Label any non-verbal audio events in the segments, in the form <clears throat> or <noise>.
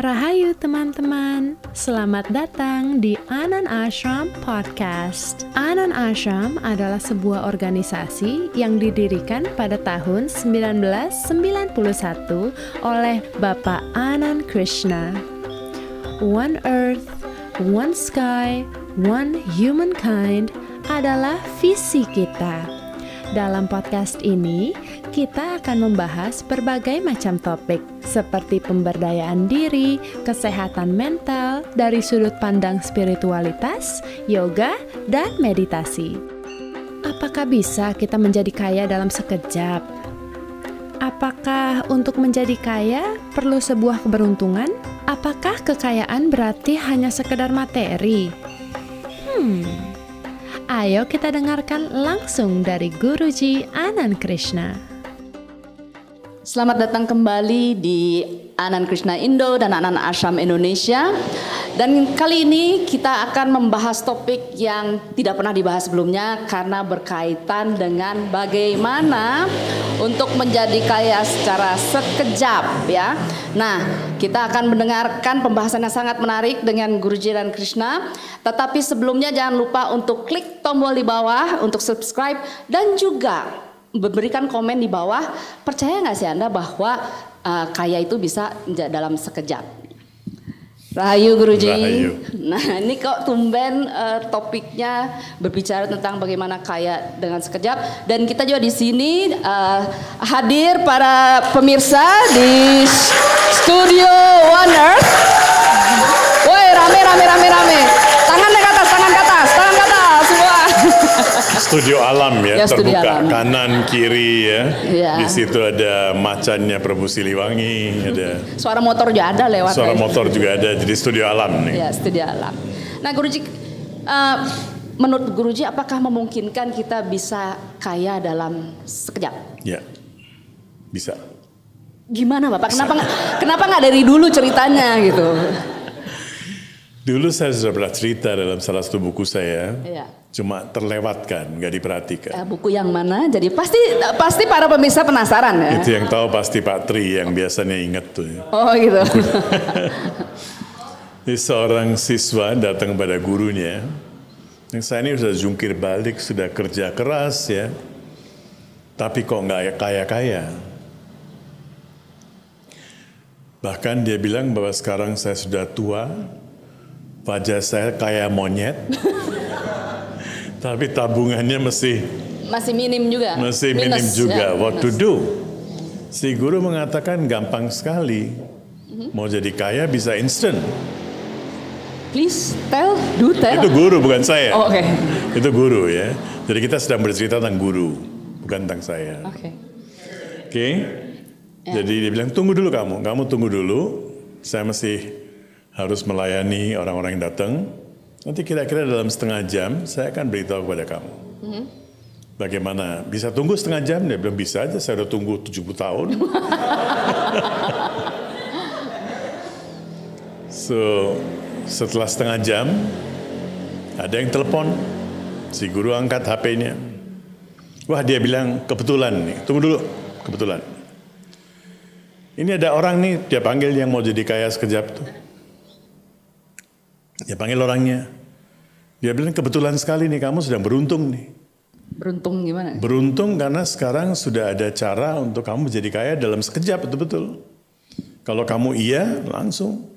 Rahayu teman-teman, selamat datang di Anan Ashram Podcast. Anan Ashram adalah sebuah organisasi yang didirikan pada tahun 1991 oleh Bapak Anand Krishna. One Earth, One Sky, One Humankind adalah visi kita. Dalam podcast ini, kita akan membahas berbagai macam topik seperti pemberdayaan diri, kesehatan mental dari sudut pandang spiritualitas, yoga, dan meditasi. Apakah bisa kita menjadi kaya dalam sekejap? Apakah untuk menjadi kaya perlu sebuah keberuntungan? Apakah kekayaan berarti hanya sekedar materi? Hmm, ayo kita dengarkan langsung dari Guruji Anand Krishna. Selamat datang kembali di Anan Krishna Indo dan Anan Ashram Indonesia. Dan kali ini kita akan membahas topik yang tidak pernah dibahas sebelumnya karena berkaitan dengan bagaimana untuk menjadi kaya secara sekejap ya. Nah, kita akan mendengarkan pembahasan yang sangat menarik dengan Guruji dan Krishna. Tetapi sebelumnya jangan lupa untuk klik tombol di bawah untuk subscribe dan juga memberikan komen di bawah. Percaya nggak sih Anda bahwa uh, kaya itu bisa dalam sekejap? Rahayu Guruji. Rahayu. Nah ini kok tumben uh, topiknya berbicara tentang bagaimana kaya dengan sekejap dan kita juga di sini uh, hadir para pemirsa di studio One Earth. Woi rame rame rame studio alam ya, ya terbuka alam. kanan kiri ya. ya. Di situ ada macannya Prabu Siliwangi, ada. Suara motor juga ada lewat. Suara motor juga ada, jadi studio alam nih. Ya, studio alam. Nah, Guruji uh, menurut Guruji apakah memungkinkan kita bisa kaya dalam sekejap? Ya. Bisa. Gimana Bapak? Kenapa kenapa nggak dari dulu ceritanya gitu? Dulu saya sudah pernah cerita dalam salah satu buku saya. Iya cuma terlewatkan, nggak diperhatikan. Uh, buku yang mana? Jadi pasti pasti para pemirsa penasaran ya. Itu yang tahu pasti Pak Tri yang biasanya ingat tuh. Ya. Oh gitu. Ini seorang siswa datang pada gurunya. Yang saya ini sudah jungkir balik, sudah kerja keras ya. Tapi kok nggak kaya-kaya. Bahkan dia bilang bahwa sekarang saya sudah tua, wajah saya kayak monyet. Tapi tabungannya masih masih minim juga. Masih Minus, minim juga. Ya, What minus. to do? Si guru mengatakan gampang sekali. Mm-hmm. Mau jadi kaya bisa instant. Please tell, do tell. Itu guru bukan saya. Oh, Oke. Okay. Itu guru ya. Jadi kita sedang bercerita tentang guru, bukan tentang saya. Oke. Okay. Oke. Okay? Ya. Jadi dia bilang tunggu dulu kamu, kamu tunggu dulu. Saya masih harus melayani orang-orang yang datang. Nanti kira-kira dalam setengah jam saya akan beritahu kepada kamu. Mm-hmm. Bagaimana? Bisa tunggu setengah jam? Dia bilang bisa aja, saya udah tunggu 70 tahun. <laughs> so, setelah setengah jam, ada yang telepon. Si guru angkat HP-nya. Wah dia bilang, kebetulan nih, tunggu dulu, kebetulan. Ini ada orang nih, dia panggil yang mau jadi kaya sekejap tuh. Dia panggil orangnya. Dia bilang kebetulan sekali nih kamu sedang beruntung nih. Beruntung gimana? Beruntung karena sekarang sudah ada cara untuk kamu menjadi kaya dalam sekejap betul-betul. Kalau kamu iya langsung.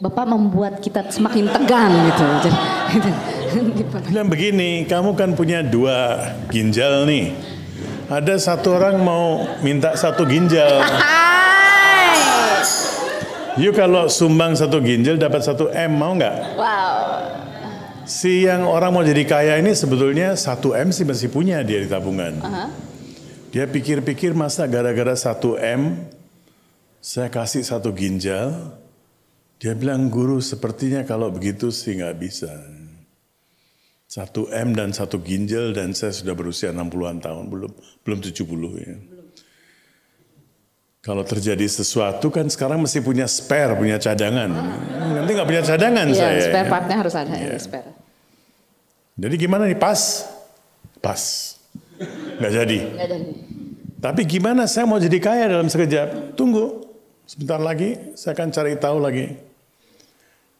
Bapak membuat kita semakin tegang gitu. Bilang begini, kamu kan punya dua ginjal nih. Ada satu orang mau minta satu ginjal. <laughs> You kalau sumbang satu ginjal dapat satu M mau nggak? Wow. Si yang orang mau jadi kaya ini sebetulnya satu M sih masih punya dia di tabungan. Uh -huh. Dia pikir-pikir masa gara-gara satu M saya kasih satu ginjal. Dia bilang guru sepertinya kalau begitu sih nggak bisa. Satu M dan satu ginjal dan saya sudah berusia 60-an tahun belum belum 70 ya. Kalau terjadi sesuatu kan sekarang mesti punya spare, punya cadangan. Nanti nggak punya cadangan iya, saya. spare ya. partnya harus ada ya. spare. Jadi gimana nih pas? Pas. Nggak jadi. Nggak jadi. Tapi gimana saya mau jadi kaya dalam sekejap? Tunggu. Sebentar lagi saya akan cari tahu lagi.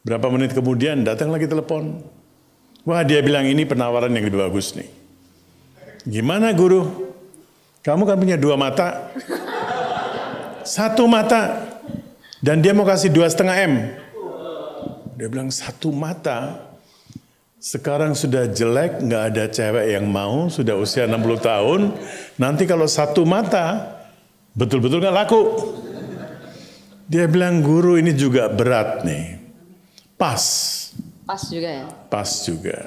Berapa menit kemudian datang lagi telepon. Wah dia bilang ini penawaran yang lebih bagus nih. Gimana guru? Kamu kan punya dua mata. Satu mata. Dan dia mau kasih dua setengah M. Dia bilang satu mata. Sekarang sudah jelek, nggak ada cewek yang mau, sudah usia 60 tahun. Nanti kalau satu mata, betul-betul nggak laku. Dia bilang guru ini juga berat nih. Pas. Pas juga ya. Pas juga.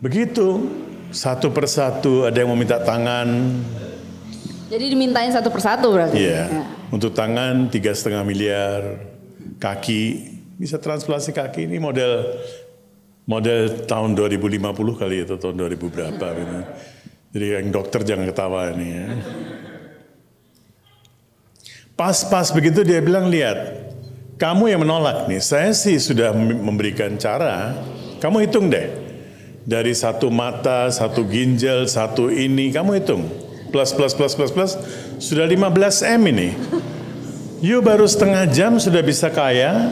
Begitu satu persatu ada yang mau minta tangan. Jadi dimintain satu persatu berarti. Iya. Ya. Untuk tangan tiga setengah miliar, kaki bisa transplantasi kaki ini model model tahun 2050 kali atau tahun 2000 berapa gitu. Jadi yang dokter jangan ketawa ini ya. Pas-pas begitu dia bilang, lihat, kamu yang menolak nih, saya sih sudah memberikan cara, kamu hitung deh. Dari satu mata, satu ginjal, satu ini, kamu hitung. Plus, plus, plus, plus, plus, sudah 15 M ini. You baru setengah jam sudah bisa kaya,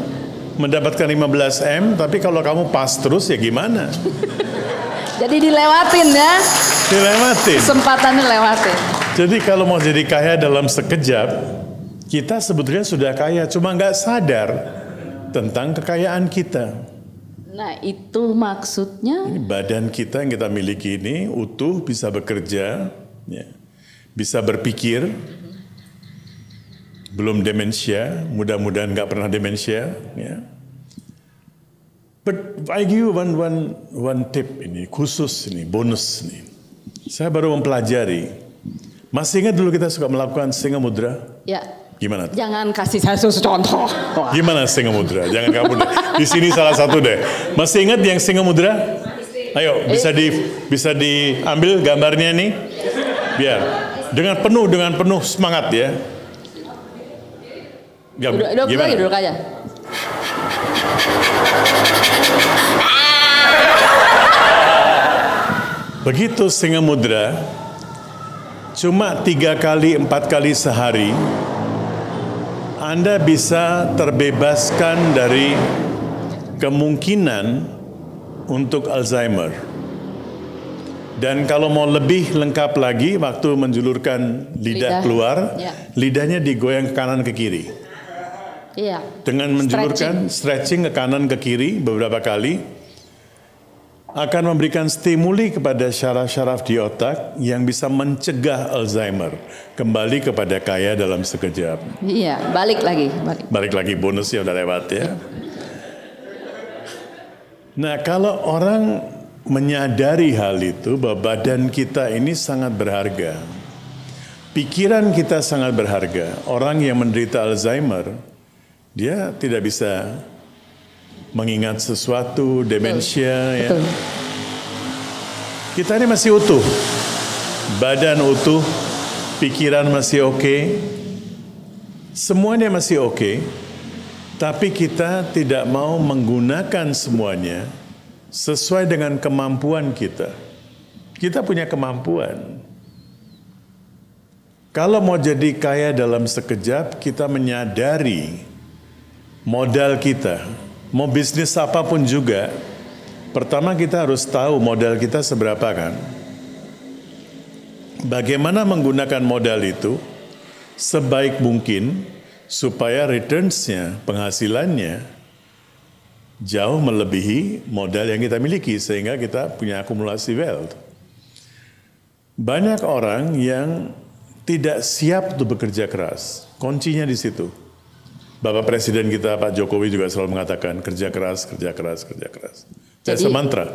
mendapatkan 15 M, tapi kalau kamu pas terus ya gimana? Jadi dilewatin ya. Dilewatin. Kesempatannya lewatin. Jadi kalau mau jadi kaya dalam sekejap, kita sebetulnya sudah kaya, cuma nggak sadar tentang kekayaan kita. Nah itu maksudnya Ini badan kita yang kita miliki ini utuh, bisa bekerja, ya, bisa berpikir, belum demensia, mudah-mudahan nggak pernah demensia. Ya. But I give you one, one, one tip ini, khusus ini, bonus ini. Saya baru mempelajari. Masih ingat dulu kita suka melakukan singa mudra? ya Gimana? tuh? jangan kasih saya susu contoh. Wah. Gimana singa mudra? Jangan kamu deh. Di sini salah satu deh. Masih ingat yang singa mudra? Ayo, bisa di bisa diambil gambarnya nih. Biar dengan penuh dengan penuh semangat ya. Gam- Duduk, duduk lagi duduk aja. Begitu singa mudra, cuma tiga kali empat kali sehari, Anda bisa terbebaskan dari kemungkinan untuk Alzheimer. Dan kalau mau lebih lengkap lagi, waktu menjulurkan lidah, Lidah, keluar, ya. lidahnya digoyang ke kanan ke kiri. Iya. Dengan menjulurkan stretching. ke kanan ke kiri beberapa kali akan memberikan stimuli kepada syaraf-syaraf di otak yang bisa mencegah Alzheimer kembali kepada kaya dalam sekejap. Iya, balik lagi, balik. Balik lagi bonusnya udah lewat ya. Nah, kalau orang menyadari hal itu bahwa badan kita ini sangat berharga. Pikiran kita sangat berharga. Orang yang menderita Alzheimer, dia tidak bisa mengingat sesuatu, demensia ya. Betul. Kita ini masih utuh. Badan utuh, pikiran masih oke. Semuanya masih oke. Tapi kita tidak mau menggunakan semuanya sesuai dengan kemampuan kita. Kita punya kemampuan. Kalau mau jadi kaya dalam sekejap, kita menyadari modal kita. Mau bisnis apa pun juga, pertama kita harus tahu modal kita seberapa kan. Bagaimana menggunakan modal itu sebaik mungkin supaya returns-nya, penghasilannya jauh melebihi modal yang kita miliki sehingga kita punya akumulasi wealth. Banyak orang yang tidak siap untuk bekerja keras. Kuncinya di situ. Bapak Presiden kita Pak Jokowi juga selalu mengatakan kerja keras, kerja keras, kerja keras. Jadi, Jadi- mantra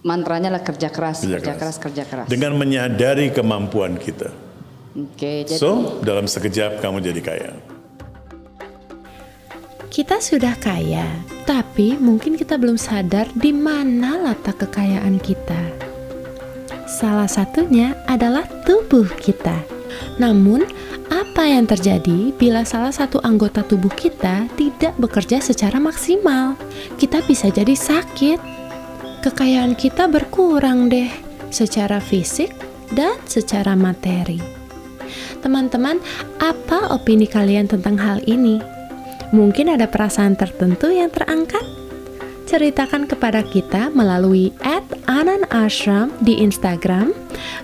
Mantranya lah kerja keras, Kerja kerja, keras. keras, kerja keras. dengan menyadari kemampuan kita. Oke, jadi So, dalam sekejap kamu jadi kaya. Kita sudah kaya, tapi mungkin kita belum sadar di mana letak kekayaan kita. Salah satunya adalah tubuh kita. Namun, apa yang terjadi bila salah satu anggota tubuh kita tidak bekerja secara maksimal? Kita bisa jadi sakit. Kekayaan kita berkurang deh secara fisik dan secara materi. Teman-teman, apa opini kalian tentang hal ini? Mungkin ada perasaan tertentu yang terangkat? Ceritakan kepada kita melalui @ananashram di Instagram.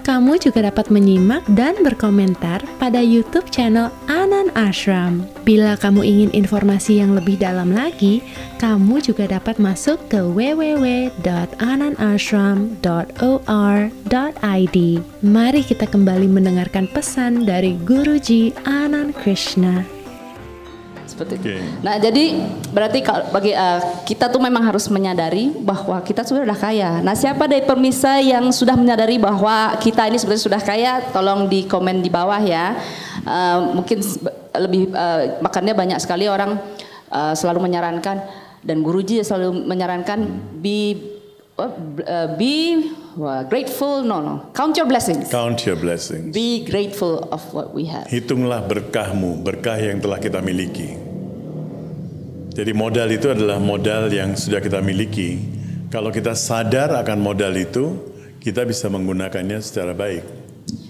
Kamu juga dapat menyimak dan berkomentar pada YouTube channel Anan Ashram. Bila kamu ingin informasi yang lebih dalam lagi, kamu juga dapat masuk ke www.ananashram.or.id. Mari kita kembali mendengarkan pesan dari Guruji Anan Krishna seperti itu. Nah, jadi berarti bagi uh, kita tuh memang harus menyadari bahwa kita sudah kaya. Nah, siapa dari permisa yang sudah menyadari bahwa kita ini sebenarnya sudah kaya? Tolong di komen di bawah ya. Uh, mungkin lebih uh, makanya banyak sekali orang uh, selalu menyarankan dan guruji selalu menyarankan be uh, be well, grateful no no count your blessings count your blessings be grateful of what we have hitunglah berkahmu berkah yang telah kita miliki jadi modal itu adalah modal yang sudah kita miliki. Kalau kita sadar akan modal itu, kita bisa menggunakannya secara baik.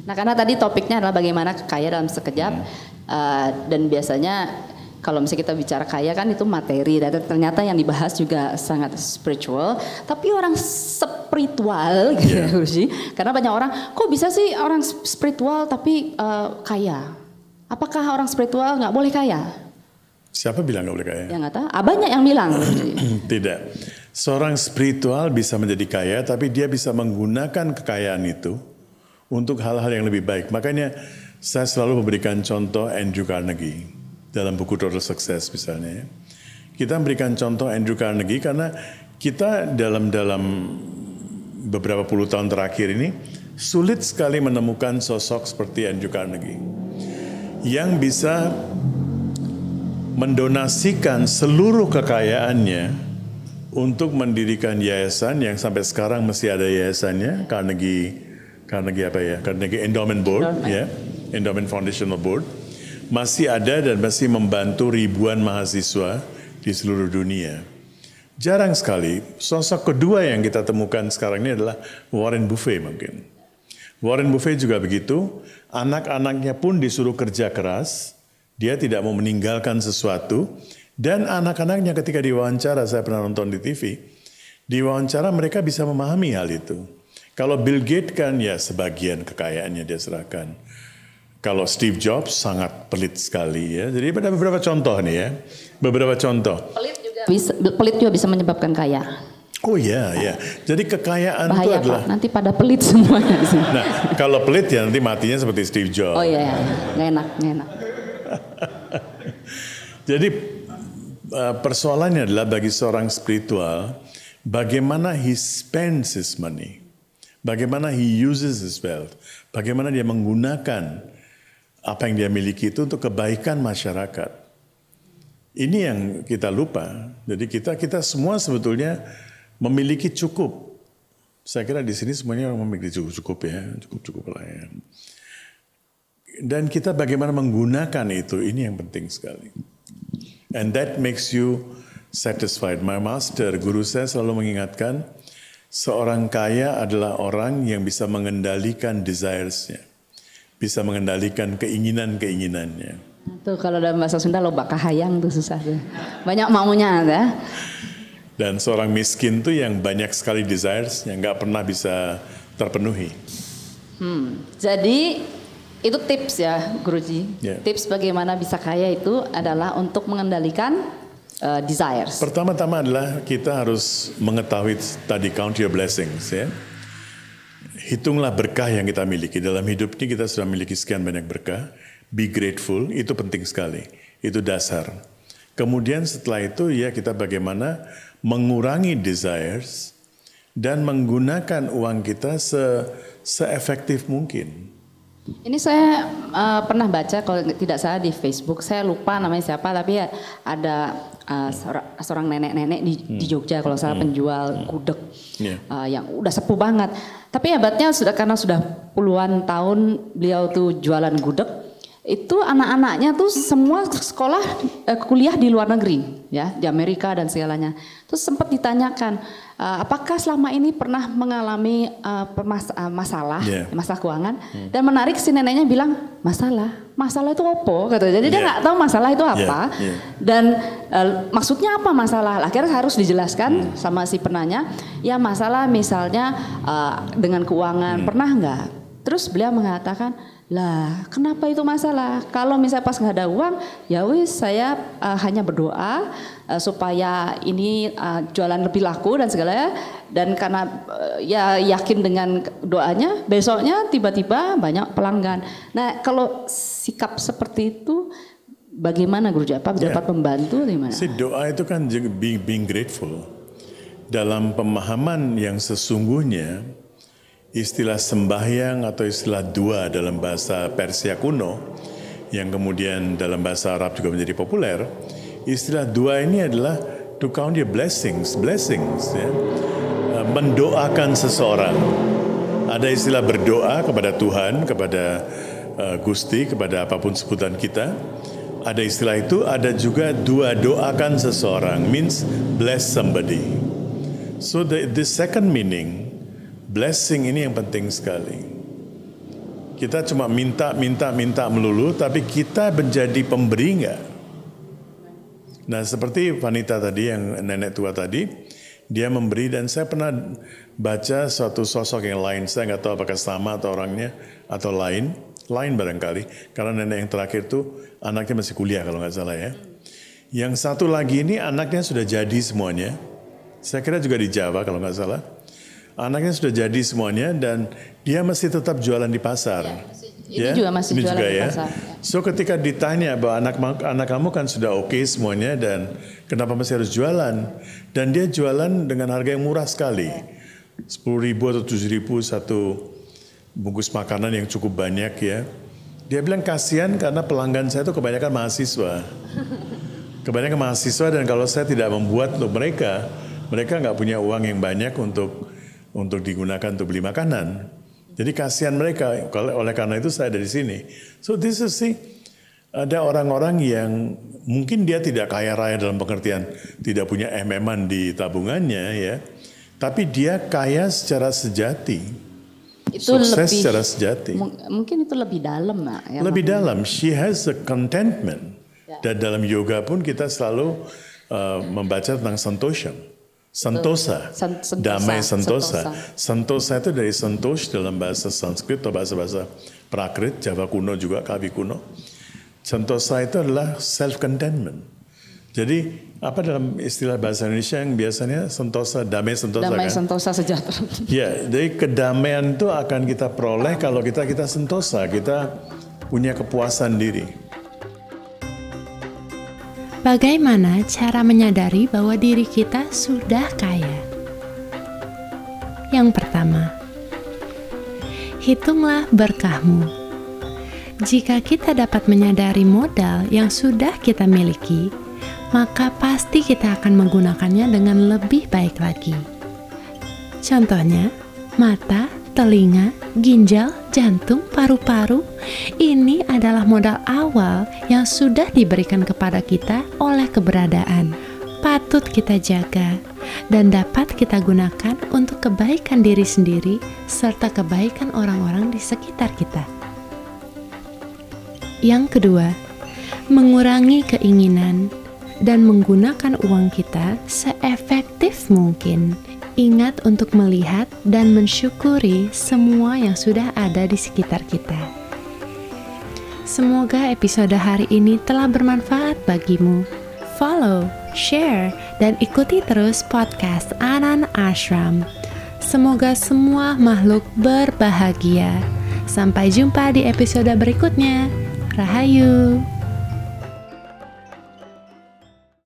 Nah, karena tadi topiknya adalah bagaimana kaya dalam sekejap, hmm. uh, dan biasanya kalau misalnya kita bicara kaya kan itu materi, dan ternyata yang dibahas juga sangat spiritual. Tapi orang spiritual, gitu yeah. karena banyak orang, kok bisa sih orang spiritual tapi uh, kaya? Apakah orang spiritual nggak boleh kaya? Siapa bilang nggak boleh kaya? Ya nggak tahu. Ah, banyak yang bilang. <clears throat> Tidak. Seorang spiritual bisa menjadi kaya, tapi dia bisa menggunakan kekayaan itu untuk hal-hal yang lebih baik. Makanya saya selalu memberikan contoh Andrew Carnegie dalam buku Total Success misalnya. Ya. Kita memberikan contoh Andrew Carnegie karena kita dalam dalam beberapa puluh tahun terakhir ini sulit sekali menemukan sosok seperti Andrew Carnegie yang bisa mendonasikan seluruh kekayaannya untuk mendirikan yayasan yang sampai sekarang masih ada yayasannya Carnegie Carnegie apa ya Carnegie Endowment Board Endowment. ya Endowment Foundational Board masih ada dan masih membantu ribuan mahasiswa di seluruh dunia. Jarang sekali sosok kedua yang kita temukan sekarang ini adalah Warren Buffett mungkin. Warren Buffett juga begitu, anak-anaknya pun disuruh kerja keras, dia tidak mau meninggalkan sesuatu. Dan anak-anaknya ketika diwawancara, saya pernah nonton di TV, di wawancara mereka bisa memahami hal itu. Kalau Bill Gates kan ya sebagian kekayaannya dia serahkan. Kalau Steve Jobs sangat pelit sekali ya. Jadi ada beberapa contoh nih ya. Beberapa contoh. Pelit juga bisa, pelit juga bisa menyebabkan kaya. Oh iya, ya. Jadi kekayaan Bahaya, itu adalah Pak. nanti pada pelit <laughs> semuanya. Nah, kalau pelit ya nanti matinya seperti Steve Jobs. Oh iya, nggak enak, nggak enak. <laughs> Jadi uh, persoalannya adalah bagi seorang spiritual, bagaimana he spends his money, bagaimana he uses his wealth, bagaimana dia menggunakan apa yang dia miliki itu untuk kebaikan masyarakat. Ini yang kita lupa. Jadi kita kita semua sebetulnya memiliki cukup. Saya kira di sini semuanya orang memiliki cukup cukup ya, cukup cukup lah ya. Dan kita bagaimana menggunakan itu, ini yang penting sekali. And that makes you satisfied. My master, guru saya selalu mengingatkan, seorang kaya adalah orang yang bisa mengendalikan desires-nya. Bisa mengendalikan keinginan-keinginannya. Itu kalau dalam bahasa Sunda lo kahayang tuh susah tuh. Banyak maunya ada. Dan seorang miskin tuh yang banyak sekali desires yang nggak pernah bisa terpenuhi. Hmm, jadi itu tips ya, Guruji. Yeah. Tips bagaimana bisa kaya itu adalah untuk mengendalikan uh, desires. Pertama-tama adalah kita harus mengetahui tadi count your blessings ya. Hitunglah berkah yang kita miliki. Dalam hidup ini kita sudah memiliki sekian banyak berkah. Be grateful, itu penting sekali. Itu dasar. Kemudian setelah itu ya kita bagaimana mengurangi desires dan menggunakan uang kita se seefektif mungkin. Ini saya uh, pernah baca kalau tidak salah di Facebook, saya lupa namanya siapa tapi ya ada uh, seorang, nenek-nenek di, hmm. di Jogja kalau salah hmm. penjual hmm. gudeg yeah. uh, yang udah sepuh banget. Tapi hebatnya sudah karena sudah puluhan tahun beliau tuh jualan gudeg, itu anak-anaknya tuh semua sekolah eh, kuliah di luar negeri ya di Amerika dan segalanya. Terus sempat ditanyakan uh, apakah selama ini pernah mengalami uh, permas uh, masalah Yeah. masalah keuangan? Dan menarik si neneknya bilang masalah masalah itu apa? Kata jadi dia Yeah. nggak tahu masalah itu apa. Yeah, yeah. dan uh, maksudnya apa masalah? Akhirnya harus dijelaskan sama si penanya ya masalah misalnya uh, dengan keuangan pernah nggak? Terus beliau mengatakan lah kenapa itu masalah? Kalau misalnya pas nggak ada uang ya wis saya uh, hanya berdoa uh, supaya ini uh, jualan lebih laku dan segalanya dan karena uh, ya yakin dengan doanya besoknya tiba-tiba banyak pelanggan. Nah kalau sikap seperti itu bagaimana Guru Japa Ya. dapat membantu di mana Si doa itu kan being, being grateful. Dalam pemahaman yang sesungguhnya, istilah sembahyang atau istilah dua dalam bahasa Persia kuno, yang kemudian dalam bahasa Arab juga menjadi populer, istilah dua ini adalah to count your blessings, blessings, ya. Eh, mendoakan seseorang. Ada istilah berdoa kepada Tuhan, kepada eh, Gusti, kepada apa pun sebutan kita. Ada istilah itu, ada juga dua doakan seseorang, means bless somebody. So the, the second meaning, blessing ini yang penting sekali. Kita cuma minta, minta, minta melulu, tapi kita menjadi pemberi enggak? Nah seperti wanita tadi yang nenek tua tadi, dia memberi dan saya pernah baca suatu sosok yang lain. Saya nggak tahu apakah sama atau orangnya atau lain, lain barangkali. Karena nenek yang terakhir tuh anaknya masih kuliah kalau nggak salah ya. Yang satu lagi ini anaknya sudah jadi semuanya. Saya kira juga di Jawa kalau nggak salah. Anaknya sudah jadi semuanya dan dia masih tetap jualan di pasar. Ini juga masih Ini jualan juga di ya. pasar, So ketika ditanya bahwa anak anak kamu kan sudah oke semuanya dan kenapa masih harus jualan? Dan dia jualan dengan harga yang murah sekali. 10 ribu atau 7 ribu satu bungkus makanan yang cukup banyak ya. Dia bilang kasihan karena pelanggan saya itu kebanyakan mahasiswa. <laughs> Kebanyakan mahasiswa dan kalau saya tidak membuat untuk mereka, mereka nggak punya uang yang banyak untuk untuk digunakan untuk beli makanan. Jadi kasihan mereka. Oleh karena itu saya ada di sini. So this is see ada orang-orang yang mungkin dia tidak kaya raya dalam pengertian tidak punya MM-an di tabungannya ya. Tapi dia kaya secara sejati. itu Sukses lebih secara sejati. mung- mungkin itu lebih dalam Nak, ya Lebih dalam, she has a contentment. Dan dalam yoga pun kita selalu uh, membaca tentang santosha. Sentosa, damai sentosa. sentosa. Sentosa itu dari santosh dalam bahasa Sanskrit atau bahasa-bahasa Prakrit, Jawa kuno juga, Kawi kuno. Sentosa itu adalah self-contentment. Jadi apa dalam istilah bahasa Indonesia yang biasanya sentosa, damai sentosa damai kan? sentosa sejahtera Ya, jadi kedamaian itu akan kita peroleh kalau kita kita sentosa, kita punya kepuasan diri. Bagaimana cara menyadari bahwa diri kita sudah kaya? Yang pertama, hitunglah berkahmu. Jika kita dapat menyadari modal yang sudah kita miliki, maka pasti kita akan menggunakannya dengan lebih baik lagi. Contohnya, mata, telinga, ginjal, jantung, paru-paru. Ini adalah modal awal yang sudah diberikan kepada kita oleh keberadaan. Patut kita jaga dan dapat kita gunakan untuk kebaikan diri sendiri serta kebaikan orang-orang di sekitar kita. Yang kedua, mengurangi keinginan dan menggunakan uang kita seefektif mungkin. Ingat untuk melihat dan mensyukuri semua yang sudah ada di sekitar kita. Semoga episode hari ini telah bermanfaat bagimu. Follow, share, dan ikuti terus podcast Anan Ashram. Semoga semua makhluk berbahagia. Sampai jumpa di episode berikutnya. Rahayu.